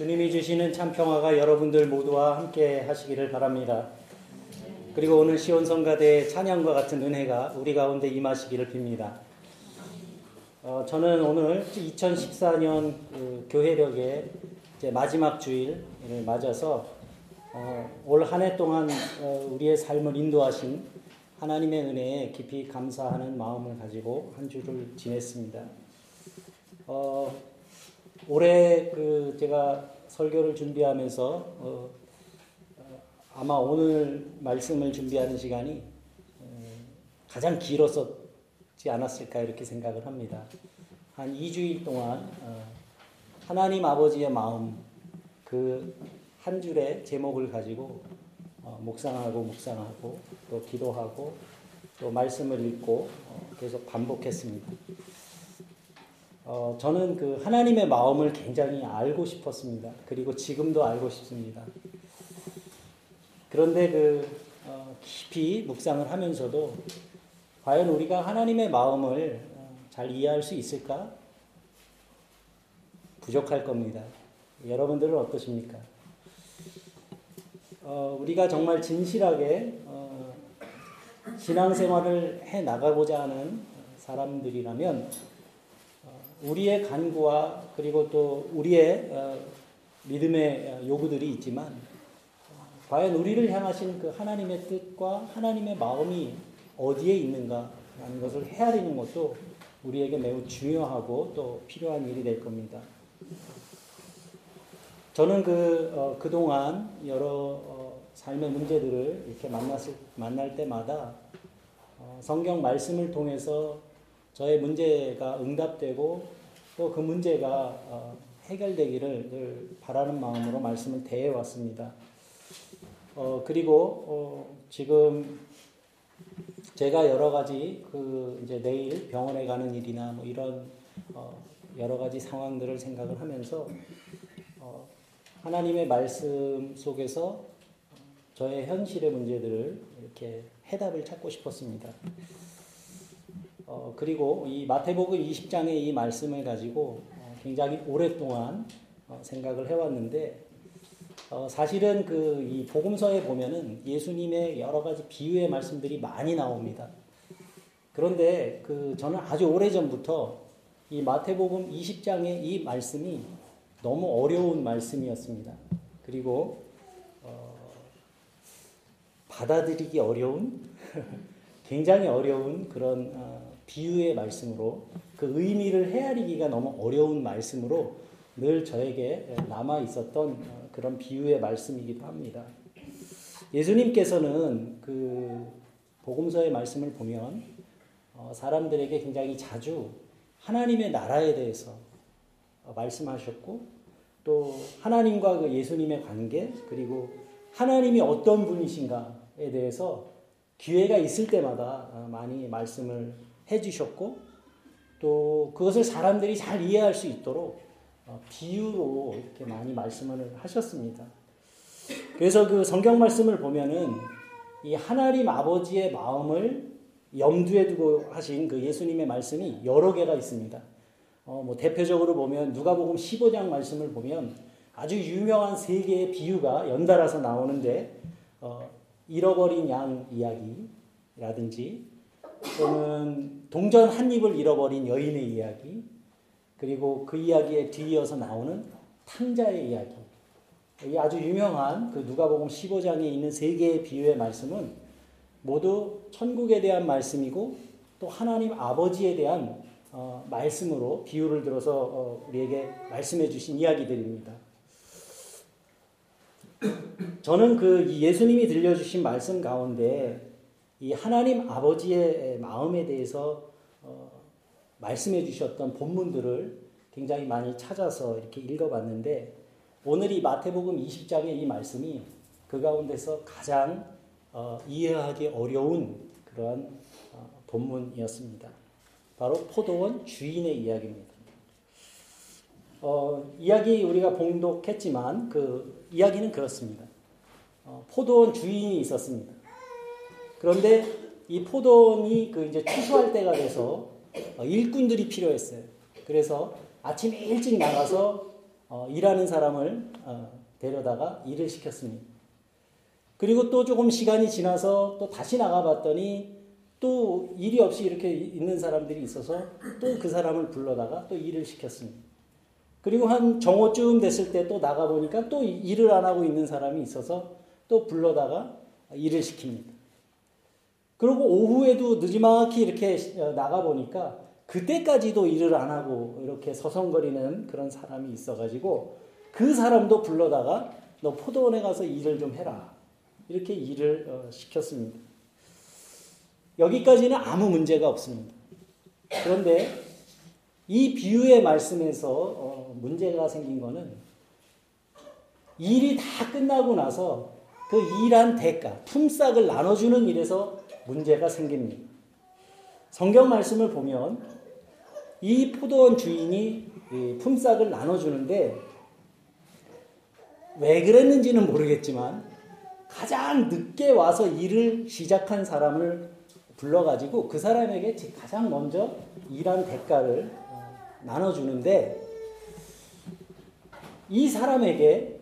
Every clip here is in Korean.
주님이 주시는 참 평화가 여러분들 모두와 함께 하시기를 바랍니다. 그리고 오늘 시온성가대의 찬양과 같은 은혜가 우리 가운데 임하시기를 빕니다. 어, 저는 오늘 2014년 그 교회력의 마지막 주일을 맞아서 어, 올 한 해 동안 어, 우리의 삶을 인도하신 하나님의 은혜에 깊이 감사하는 마음을 가지고 한 주를 지냈습니다. 어, 올해 그 제가 설교를 준비하면서 어, 어, 아마 오늘 말씀을 준비하는 시간이 어, 가장 길었었지 않았을까 이렇게 생각을 합니다. 한 2주일 동안 어, 하나님 아버지의 마음 그 한 줄의 제목을 가지고 어, 묵상하고 묵상하고 또 기도하고 또 말씀을 읽고 어, 계속 반복했습니다. 어, 저는 그 하나님의 마음을 굉장히 알고 싶었습니다. 그리고 지금도 알고 싶습니다. 그런데 그 어, 깊이 묵상을 하면서도 과연 우리가 하나님의 마음을 어, 잘 이해할 수 있을까? 부족할 겁니다. 여러분들은 어떠십니까? 어, 우리가 정말 진실하게 어, 신앙생활을 해 나가고자 하는 사람들이라면 우리의 간구와 그리고 또 우리의 어, 믿음의 요구들이 있지만 과연 우리를 향하신 그 하나님의 뜻과 하나님의 마음이 어디에 있는가 하는 것을 헤아리는 것도 우리에게 매우 중요하고 또 필요한 일이 될 겁니다. 저는 그, 어, 그동안 여러 어, 삶의 문제들을 이렇게 만났을, 만날 때마다 어, 성경 말씀을 통해서 저의 문제가 응답되고 또 그 문제가 어, 해결되기를 늘 바라는 마음으로 말씀을 대해 왔습니다. 어, 그리고 어, 지금 제가 여러 가지 그 이제 내일 병원에 가는 일이나 뭐 이런 어, 여러 가지 상황들을 생각을 하면서 어, 하나님의 말씀 속에서 저의 현실의 문제들을 이렇게 해답을 찾고 싶었습니다. 어, 그리고 이 마태복음 20장의 이 말씀을 가지고 어, 굉장히 오랫동안 어, 생각을 해왔는데 어, 사실은 그 이 복음서에 보면은 예수님의 여러 가지 비유의 말씀들이 많이 나옵니다. 그런데 그 저는 아주 오래 전부터 이 마태복음 20장의 이 말씀이 너무 어려운 말씀이었습니다. 그리고 어, 받아들이기 어려운 굉장히 어려운 그런 어, 비유의 말씀으로 그 의미를 헤아리기가 너무 어려운 말씀으로 늘 저에게 남아 있었던 그런 비유의 말씀이기도 합니다. 예수님께서는 그 복음서의 말씀을 보면 어, 사람들에게 굉장히 자주 하나님의 나라에 대해서 말씀하셨고 또 하나님과 그 예수님의 관계 그리고 하나님이 어떤 분이신가에 대해서 기회가 있을 때마다 어, 많이 말씀을 해주셨고 또 그것을 사람들이 잘 이해할 수 있도록 어, 비유로 이렇게 많이 말씀을 하셨습니다. 그래서 그 성경 말씀을 보면은 이 하나님 아버지의 마음을 염두에 두고 하신 그 예수님의 말씀이 여러 개가 있습니다. 어, 뭐 대표적으로 보면 누가복음 15장 말씀을 보면 아주 유명한 세 개의 비유가 연달아서 나오는데 어, 잃어버린 양 이야기라든지 또는 동전 한 입을 잃어버린 여인의 이야기, 그리고 그 이야기에 뒤이어서 나오는 탕자의 이야기. 이 아주 유명한 그 누가복음 15장에 있는 세 개의 비유의 말씀은 모두 천국에 대한 말씀이고 또 하나님 아버지에 대한 어, 말씀으로 비유를 들어서 어, 우리에게 말씀해 주신 이야기들입니다. 저는 그 예수님이 들려주신 말씀 가운데 이 하나님 아버지의 마음에 대해서 어, 말씀해 주셨던 본문들을 굉장히 많이 찾아서 이렇게 읽어봤는데 오늘 이 마태복음 20장의 이 말씀이 그 가운데서 가장 어, 이해하기 어려운 그러한 어, 본문이었습니다. 바로 포도원 주인의 이야기입니다. 어, 이야기 우리가 봉독했지만 그 이야기는 그렇습니다. 어, 포도원 주인이 있었습니다. 그런데 이 포도원이 그 이제 추수할 때가 돼서 어, 일꾼들이 필요했어요. 그래서 아침 일찍 나가서 어, 일하는 사람을 어, 데려다가 일을 시켰습니다. 그리고 또 조금 시간이 지나서 또 다시 나가봤더니 또 일이 없이 이렇게 있는 사람들이 있어서 또 그 사람을 불러다가 또 일을 시켰습니다. 그리고 한 정오쯤 됐을 때 또 나가보니까 또 일을 안 하고 있는 사람이 있어서 또 불러다가 일을 시킵니다. 그리고 오후에도 늦지막히 이렇게 나가보니까 그때까지도 일을 안 하고 이렇게 서성거리는 그런 사람이 있어가지고 그 사람도 불러다가 너 포도원에 가서 일을 좀 해라. 이렇게 일을 어, 시켰습니다. 여기까지는 아무 문제가 없습니다. 그런데 이 비유의 말씀에서 어, 문제가 생긴 거는 일이 다 끝나고 나서 그 일한 대가, 품삯을 나눠주는 일에서 문제가 생깁니다. 성경 말씀을 보면 이 포도원 주인이 품삯을 나눠주는데 왜 그랬는지는 모르겠지만 가장 늦게 와서 일을 시작한 사람을 불러가지고 그 사람에게 가장 먼저 일한 대가를 어, 나눠주는데 이 사람에게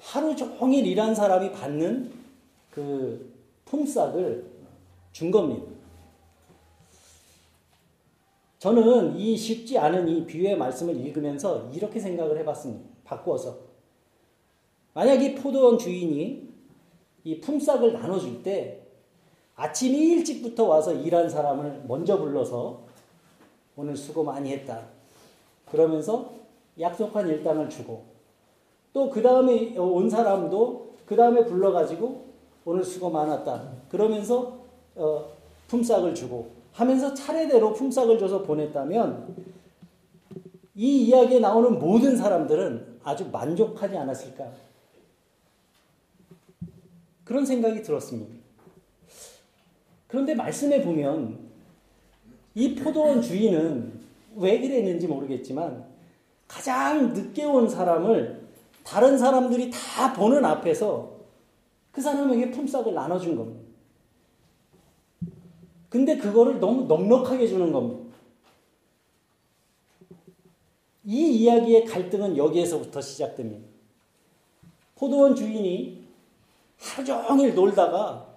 하루 종일 일한 사람이 받는 그 품삯을 준 겁니다. 저는 이 쉽지 않은 이 비유의 말씀을 읽으면서 이렇게 생각을 해봤습니다. 바꾸어서. 만약 이 포도원 주인이 이 품삯을 나눠줄 때 아침 일찍부터 와서 일한 사람을 먼저 불러서 오늘 수고 많이 했다. 그러면서 약속한 일당을 주고 또 그 다음에 온 사람도 그 다음에 불러가지고 오늘 수고 많았다. 그러면서 어, 품삯을 주고 하면서 차례대로 품삯을 줘서 보냈다면 이 이야기에 나오는 모든 사람들은 아주 만족하지 않았을까? 그런 생각이 들었습니다. 그런데 말씀에 보면 이 포도원 주인은 왜 그랬는지 모르겠지만 가장 늦게 온 사람을 다른 사람들이 다 보는 앞에서 그 사람에게 품삯을 나눠준 겁니다. 근데 그거를 너무 넉넉하게 주는 겁니다. 이 이야기의 갈등은 여기에서부터 시작됩니다. 포도원 주인이 하루 종일 놀다가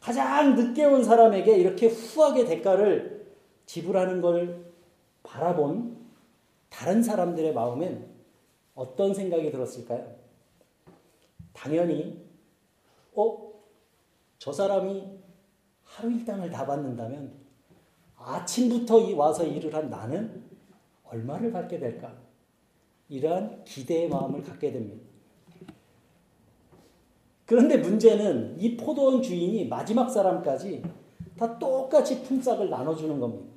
가장 늦게 온 사람에게 이렇게 후하게 대가를 지불하는 걸 바라본 다른 사람들의 마음엔 어떤 생각이 들었을까요? 당연히, 어? 저 사람이 하루 일당을 다 받는다면 아침부터 와서 일을 한 나는 얼마를 받게 될까? 이러한 기대의 마음을 갖게 됩니다. 그런데 문제는 이 포도원 주인이 마지막 사람까지 다 똑같이 품삯을 나눠주는 겁니다.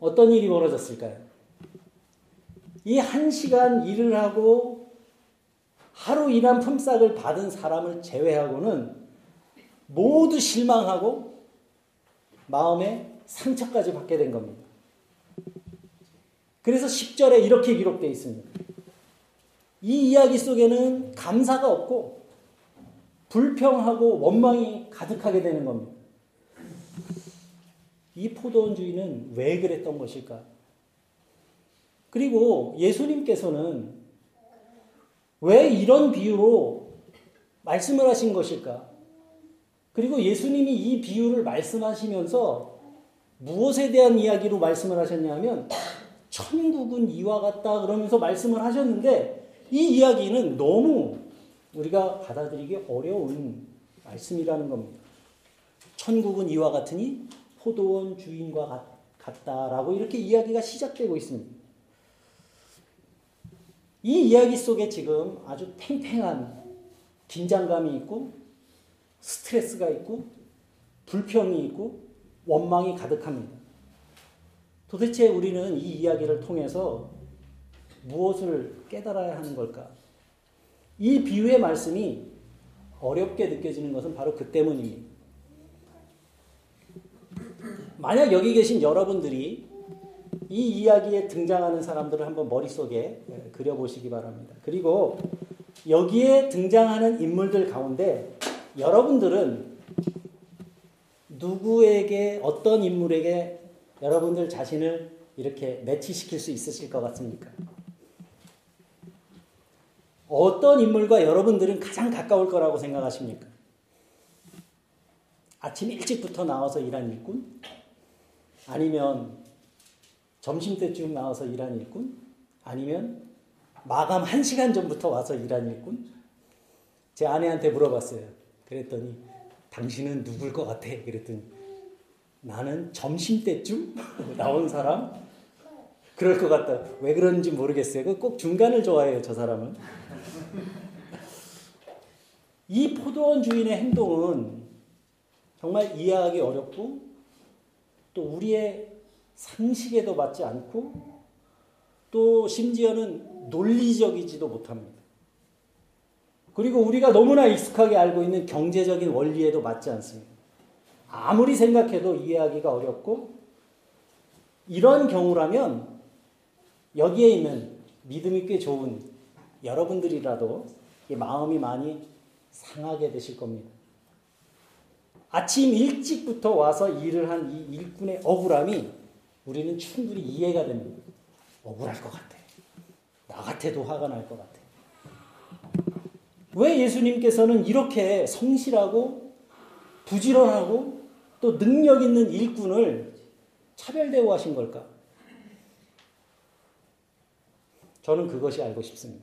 어떤 일이 벌어졌을까요? 이 한 시간 일을 하고 하루 일한 품삯을 받은 사람을 제외하고는 모두 실망하고 마음에 상처까지 받게 된 겁니다. 그래서 10절에 이렇게 기록되어 있습니다. 이 이야기 속에는 감사가 없고 불평하고 원망이 가득하게 되는 겁니다. 이 포도원 주인은 왜 그랬던 것일까? 그리고 예수님께서는 왜 이런 비유로 말씀을 하신 것일까? 그리고 예수님이 이 비유를 말씀하시면서 무엇에 대한 이야기로 말씀을 하셨냐면 천국은 이와 같다 그러면서 말씀을 하셨는데 이 이야기는 너무 우리가 받아들이기 어려운 말씀이라는 겁니다. 천국은 이와 같으니 포도원 주인과 같다라고 이렇게 이야기가 시작되고 있습니다. 이 이야기 속에 지금 아주 팽팽한 긴장감이 있고 스트레스가 있고 불평이 있고 원망이 가득합니다. 도대체 우리는 이 이야기를 통해서 무엇을 깨달아야 하는 걸까? 이 비유의 말씀이 어렵게 느껴지는 것은 바로 그 때문입니다. 만약 여기 계신 여러분들이 이 이야기에 등장하는 사람들을 한번 머릿속에 그려보시기 바랍니다. 그리고 여기에 등장하는 인물들 가운데 여러분들은 누구에게, 어떤 인물에게 여러분들 자신을 이렇게 매치시킬 수 있으실 것 같습니까? 어떤 인물과 여러분들은 가장 가까울 거라고 생각하십니까? 아침 일찍부터 나와서 일한 일꾼? 아니면 점심 때쯤 나와서 일한 일꾼? 아니면 마감 1시간 전부터 와서 일한 일꾼? 제 아내한테 물어봤어요. 그랬더니 당신은 누굴 것 같아? 그랬더니 나는 점심때쯤 나온 사람? 그럴 것 같다. 왜 그런지 모르겠어요. 그꼭 중간을 좋아해요, 저 사람은. 이 포도원 주인의 행동은 정말 이해하기 어렵고 또 우리의 상식에도 맞지 않고 또 심지어는 논리적이지도 못합니다. 그리고 우리가 너무나 익숙하게 알고 있는 경제적인 원리에도 맞지 않습니다. 아무리 생각해도 이해하기가 어렵고 이런 경우라면 여기에 있는 믿음이 꽤 좋은 여러분들이라도 마음이 많이 상하게 되실 겁니다. 아침 일찍부터 와서 일을 한 이 일꾼의 억울함이 우리는 충분히 이해가 됩니다. 억울할 것 같아. 나 같아도 화가 날 것 같아. 왜 예수님께서는 이렇게 성실하고 부지런하고 또 능력 있는 일꾼을 차별 대우하신 걸까? 저는 그것이 알고 싶습니다.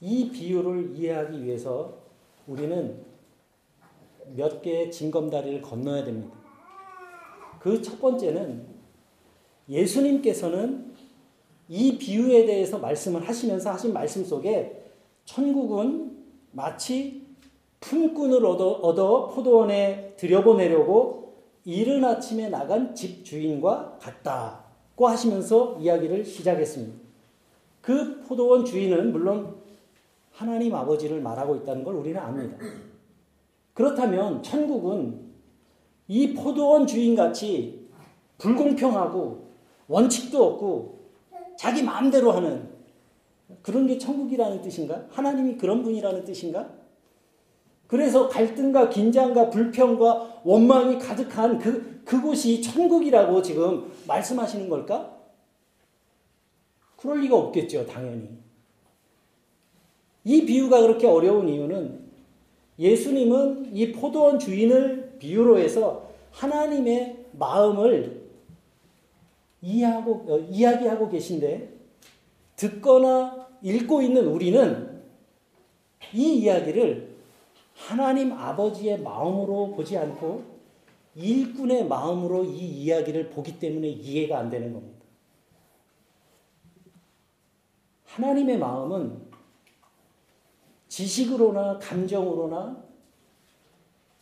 이 비유를 이해하기 위해서 우리는 몇 개의 징검다리를 건너야 됩니다. 그 첫 번째는 예수님께서는 이 비유에 대해서 말씀을 하시면서 하신 말씀 속에 천국은 마치 품꾼을 얻어, 얻어 포도원에 들여보내려고 이른 아침에 나간 집 주인과 같다고 하시면서 이야기를 시작했습니다. 그 포도원 주인은 물론 하나님 아버지를 말하고 있다는 걸 우리는 압니다. 그렇다면 천국은 이 포도원 주인같이 불공평하고 원칙도 없고 자기 마음대로 하는 그런 게 천국이라는 뜻인가? 하나님이 그런 분이라는 뜻인가? 그래서 갈등과 긴장과 불평과 원망이 가득한 그, 그곳이 천국이라고 지금 말씀하시는 걸까? 그럴 리가 없겠죠, 당연히. 이 비유가 그렇게 어려운 이유는 예수님은 이 포도원 주인을 비유로 해서 하나님의 마음을 이해하고, 어, 이야기하고 계신데 듣거나 읽고 있는 우리는 이 이야기를 하나님 아버지의 마음으로 보지 않고 일꾼의 마음으로 이 이야기를 보기 때문에 이해가 안 되는 겁니다. 하나님의 마음은 지식으로나 감정으로나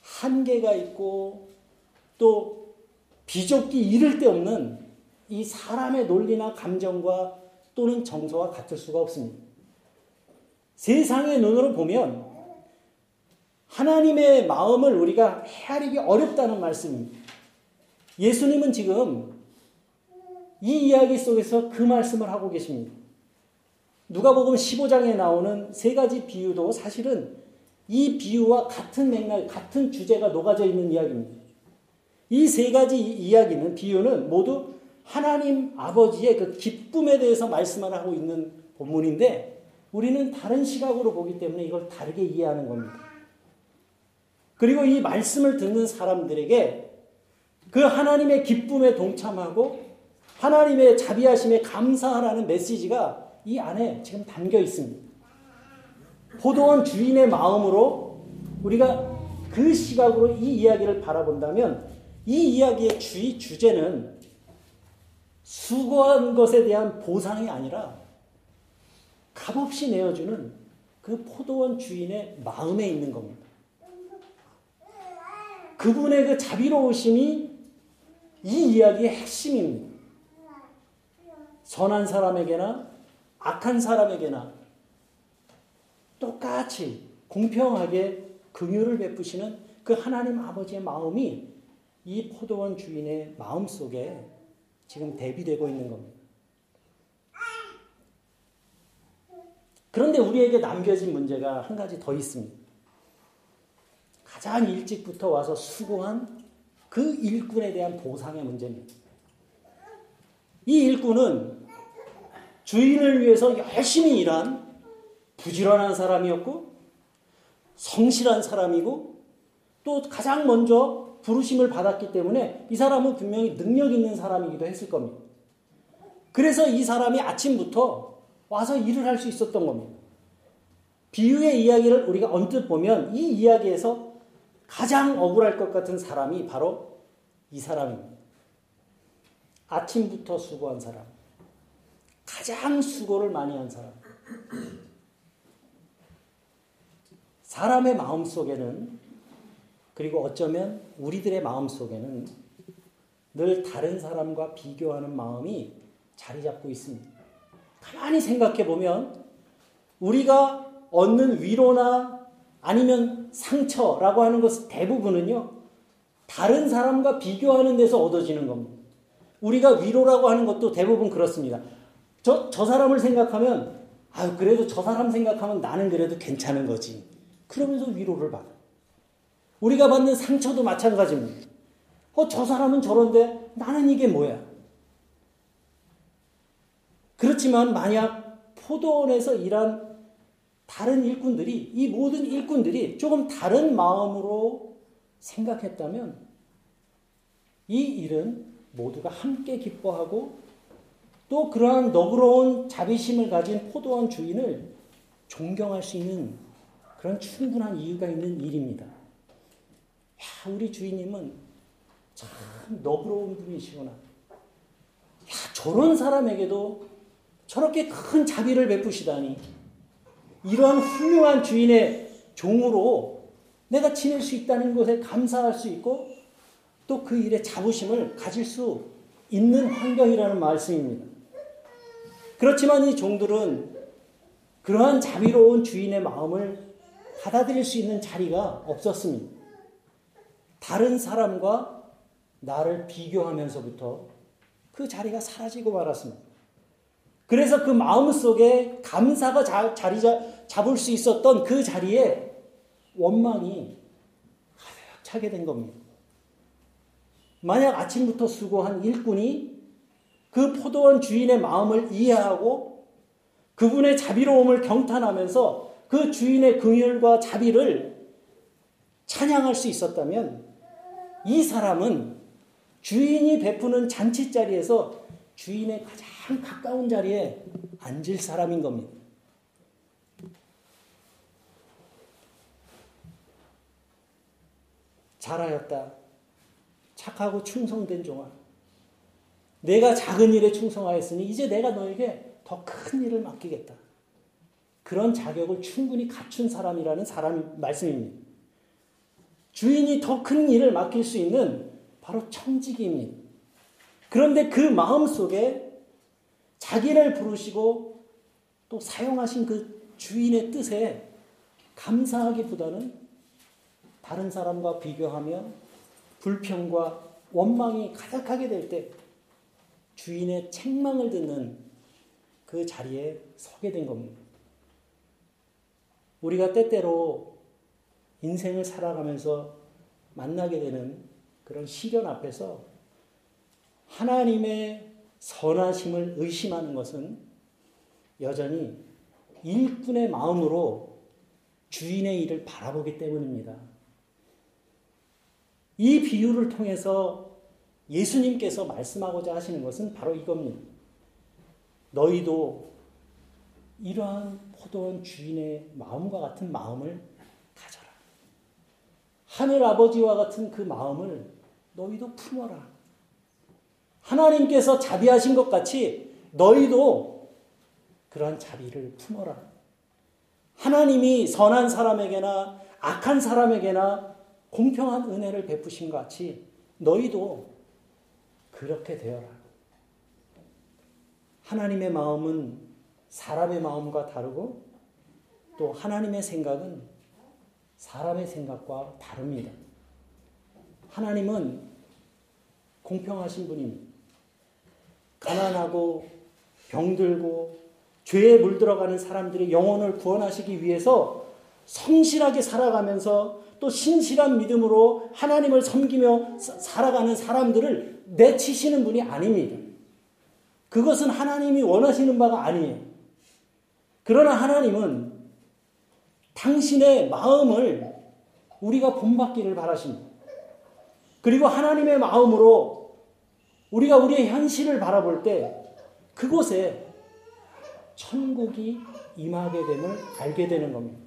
한계가 있고 또 비좁기 이를 데 없는 이 사람의 논리나 감정과 또는 정서와 같을 수가 없습니다. 세상의 눈으로 보면 하나님의 마음을 우리가 헤아리기 어렵다는 말씀입니다. 예수님은 지금 이 이야기 속에서 그 말씀을 하고 계십니다. 누가복음 15장에 나오는 세 가지 비유도 사실은 이 비유와 같은 맥락, 같은 주제가 녹아져 있는 이야기입니다. 이 세 가지 이야기는 비유는 모두 하나님 아버지의 그 기쁨에 대해서 말씀을 하고 있는 본문인데 우리는 다른 시각으로 보기 때문에 이걸 다르게 이해하는 겁니다. 그리고 이 말씀을 듣는 사람들에게 그 하나님의 기쁨에 동참하고 하나님의 자비하심에 감사하라는 메시지가 이 안에 지금 담겨 있습니다. 포도원 주인의 마음으로 우리가 그 시각으로 이 이야기를 바라본다면 이 이야기의 주의 주제는 수고한 것에 대한 보상이 아니라 값없이 내어주는 그 포도원 주인의 마음에 있는 겁니다. 그분의 그 자비로우심이 이 이야기의 핵심입니다. 선한 사람에게나 악한 사람에게나 똑같이 공평하게 긍휼을 베푸시는 그 하나님 아버지의 마음이 이 포도원 주인의 마음 속에 지금 대비되고 있는 겁니다. 그런데 우리에게 남겨진 문제가 한 가지 더 있습니다. 가장 일찍부터 와서 수고한 그 일꾼에 대한 보상의 문제입니다. 이 일꾼은 주인을 위해서 열심히 일한 부지런한 사람이었고 성실한 사람이고 또 가장 먼저 부르심을 받았기 때문에 이 사람은 분명히 능력 있는 사람이기도 했을 겁니다. 그래서 이 사람이 아침부터 와서 일을 할 수 있었던 겁니다. 비유의 이야기를 우리가 언뜻 보면 이 이야기에서 가장 억울할 것 같은 사람이 바로 이 사람입니다. 아침부터 수고한 사람. 가장 수고를 많이 한 사람. 사람의 마음 속에는 그리고 어쩌면 우리들의 마음 속에는 늘 다른 사람과 비교하는 마음이 자리 잡고 있습니다. 가만히 생각해 보면 우리가 얻는 위로나 아니면 상처라고 하는 것 대부분은요, 다른 사람과 비교하는 데서 얻어지는 겁니다. 우리가 위로라고 하는 것도 대부분 그렇습니다. 저, 저 사람을 생각하면, 아유, 그래도 저 사람 생각하면 나는 그래도 괜찮은 거지. 그러면서 위로를 받아. 우리가 받는 상처도 마찬가지입니다. 어, 저 사람은 저런데 나는 이게 뭐야? 그렇지만 만약 포도원에서 일한 다른 일꾼들이 이 모든 일꾼들이 조금 다른 마음으로 생각했다면 이 일은 모두가 함께 기뻐하고 또 그러한 너그러운 자비심을 가진 포도원 주인을 존경할 수 있는 그런 충분한 이유가 있는 일입니다. 야, 우리 주인님은 참 너그러운 분이시구나. 야, 저런 사람에게도 저렇게 큰 자비를 베푸시다니. 이러한 훌륭한 주인의 종으로 내가 지낼 수 있다는 것에 감사할 수 있고 또 그 일에 자부심을 가질 수 있는 환경이라는 말씀입니다. 그렇지만 이 종들은 그러한 자비로운 주인의 마음을 받아들일 수 있는 자리가 없었습니다. 다른 사람과 나를 비교하면서부터 그 자리가 사라지고 말았습니다. 그래서 그 마음 속에 감사가 자, 자리 잡을 수 있었던 그 자리에 원망이 가득 차게 된 겁니다. 만약 아침부터 수고한 일꾼이 그 포도원 주인의 마음을 이해하고 그분의 자비로움을 경탄하면서 그 주인의 긍휼과 자비를 찬양할 수 있었다면 이 사람은 주인이 베푸는 잔치 자리에서 주인의 가장 가까운 자리에 앉을 사람인 겁니다. 잘하였다. 착하고 충성된 종아. 내가 작은 일에 충성하였으니 이제 내가 너에게 더 큰 일을 맡기겠다. 그런 자격을 충분히 갖춘 사람이라는 사람 말씀입니다. 주인이 더 큰 일을 맡길 수 있는 바로 청지기입니다. 그런데 그 마음 속에 자기를 부르시고 또 사용하신 그 주인의 뜻에 감사하기보다는 다른 사람과 비교하며 불평과 원망이 가득하게 될 때 주인의 책망을 듣는 그 자리에 서게 된 겁니다. 우리가 때때로 인생을 살아가면서 만나게 되는 그런 시련 앞에서 하나님의 선하심을 의심하는 것은 여전히 일꾼의 마음으로 주인의 일을 바라보기 때문입니다. 이 비유를 통해서 예수님께서 말씀하고자 하시는 것은 바로 이겁니다. 너희도 이러한 포도원 주인의 마음과 같은 마음을. 하늘 아버지와 같은 그 마음을 너희도 품어라. 하나님께서 자비하신 것 같이 너희도 그러한 자비를 품어라. 하나님이 선한 사람에게나 악한 사람에게나 공평한 은혜를 베푸신 것 같이 너희도 그렇게 되어라. 하나님의 마음은 사람의 마음과 다르고 또 하나님의 생각은 사람의 생각과 다릅니다. 하나님은 공평하신 분입니다. 가난하고 병들고 죄에 물들어가는 사람들의 영혼을 구원하시기 위해서 성실하게 살아가면서 또 신실한 믿음으로 하나님을 섬기며 살아가는 사람들을 내치시는 분이 아닙니다. 그것은 하나님이 원하시는 바가 아니에요. 그러나 하나님은 당신의 마음을 우리가 본받기를 바라십니다. 그리고 하나님의 마음으로 우리가 우리의 현실을 바라볼 때 그곳에 천국이 임하게 됨을 알게 되는 겁니다.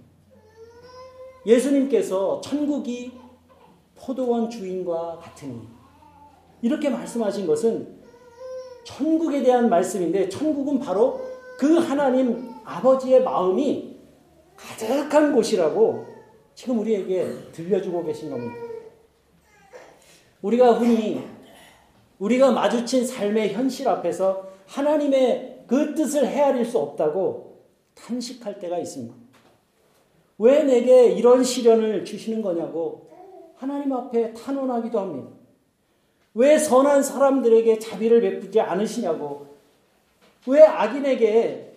예수님께서 천국이 포도원 주인과 같으니 이렇게 말씀하신 것은 천국에 대한 말씀인데 천국은 바로 그 하나님 아버지의 마음이 가득한 곳이라고 지금 우리에게 들려주고 계신 겁니다. 우리가 흔히 우리가 마주친 삶의 현실 앞에서 하나님의 그 뜻을 헤아릴 수 없다고 탄식할 때가 있습니다. 왜 내게 이런 시련을 주시는 거냐고 하나님 앞에 탄원하기도 합니다. 왜 선한 사람들에게 자비를 베푸지 않으시냐고 왜 악인에게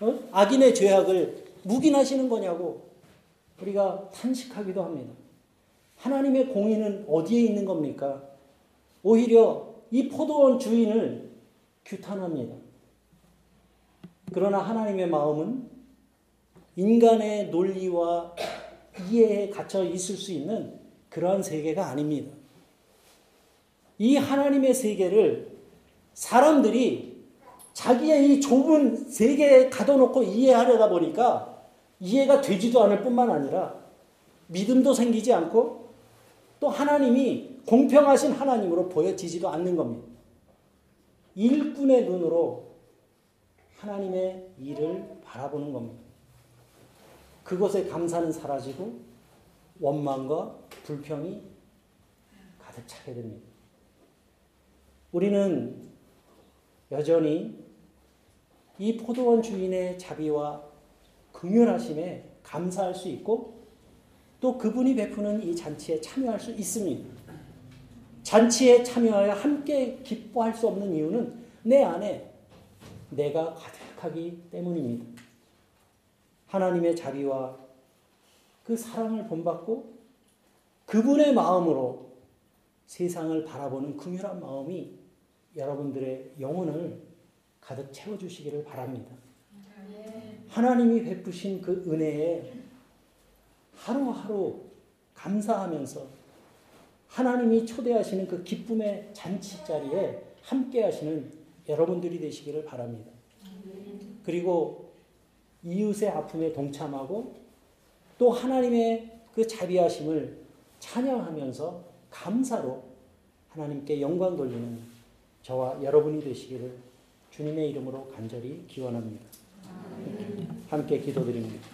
어? 악인의 죄악을 묵인하시는 거냐고 우리가 탄식하기도 합니다. 하나님의 공의는 어디에 있는 겁니까? 오히려 이 포도원 주인을 규탄합니다. 그러나 하나님의 마음은 인간의 논리와 이해에 갇혀 있을 수 있는 그러한 세계가 아닙니다. 이 하나님의 세계를 사람들이 자기의 이 좁은 세계에 가둬놓고 이해하려다 보니까 이해가 되지도 않을 뿐만 아니라 믿음도 생기지 않고 또 하나님이 공평하신 하나님으로 보여지지도 않는 겁니다. 일꾼의 눈으로 하나님의 일을 바라보는 겁니다. 그것에 감사는 사라지고 원망과 불평이 가득 차게 됩니다. 우리는 여전히 이 포도원 주인의 자비와 긍휼하심에 감사할 수 있고 또 그분이 베푸는 이 잔치에 참여할 수 있습니다. 잔치에 참여하여 함께 기뻐할 수 없는 이유는 내 안에 내가 가득하기 때문입니다. 하나님의 자비와 그 사랑을 본받고 그분의 마음으로 세상을 바라보는 긍휼한 마음이 여러분들의 영혼을 가득 채워주시기를 바랍니다. 하나님이 베푸신 그 은혜에 하루하루 감사하면서 하나님이 초대하시는 그 기쁨의 잔치 자리에 함께 하시는 여러분들이 되시기를 바랍니다. 그리고 이웃의 아픔에 동참하고 또 하나님의 그 자비하심을 찬양하면서 감사로 하나님께 영광 돌리는 저와 여러분이 되시기를 주님의 이름으로 간절히 기원합니다. 함께 기도드립니다.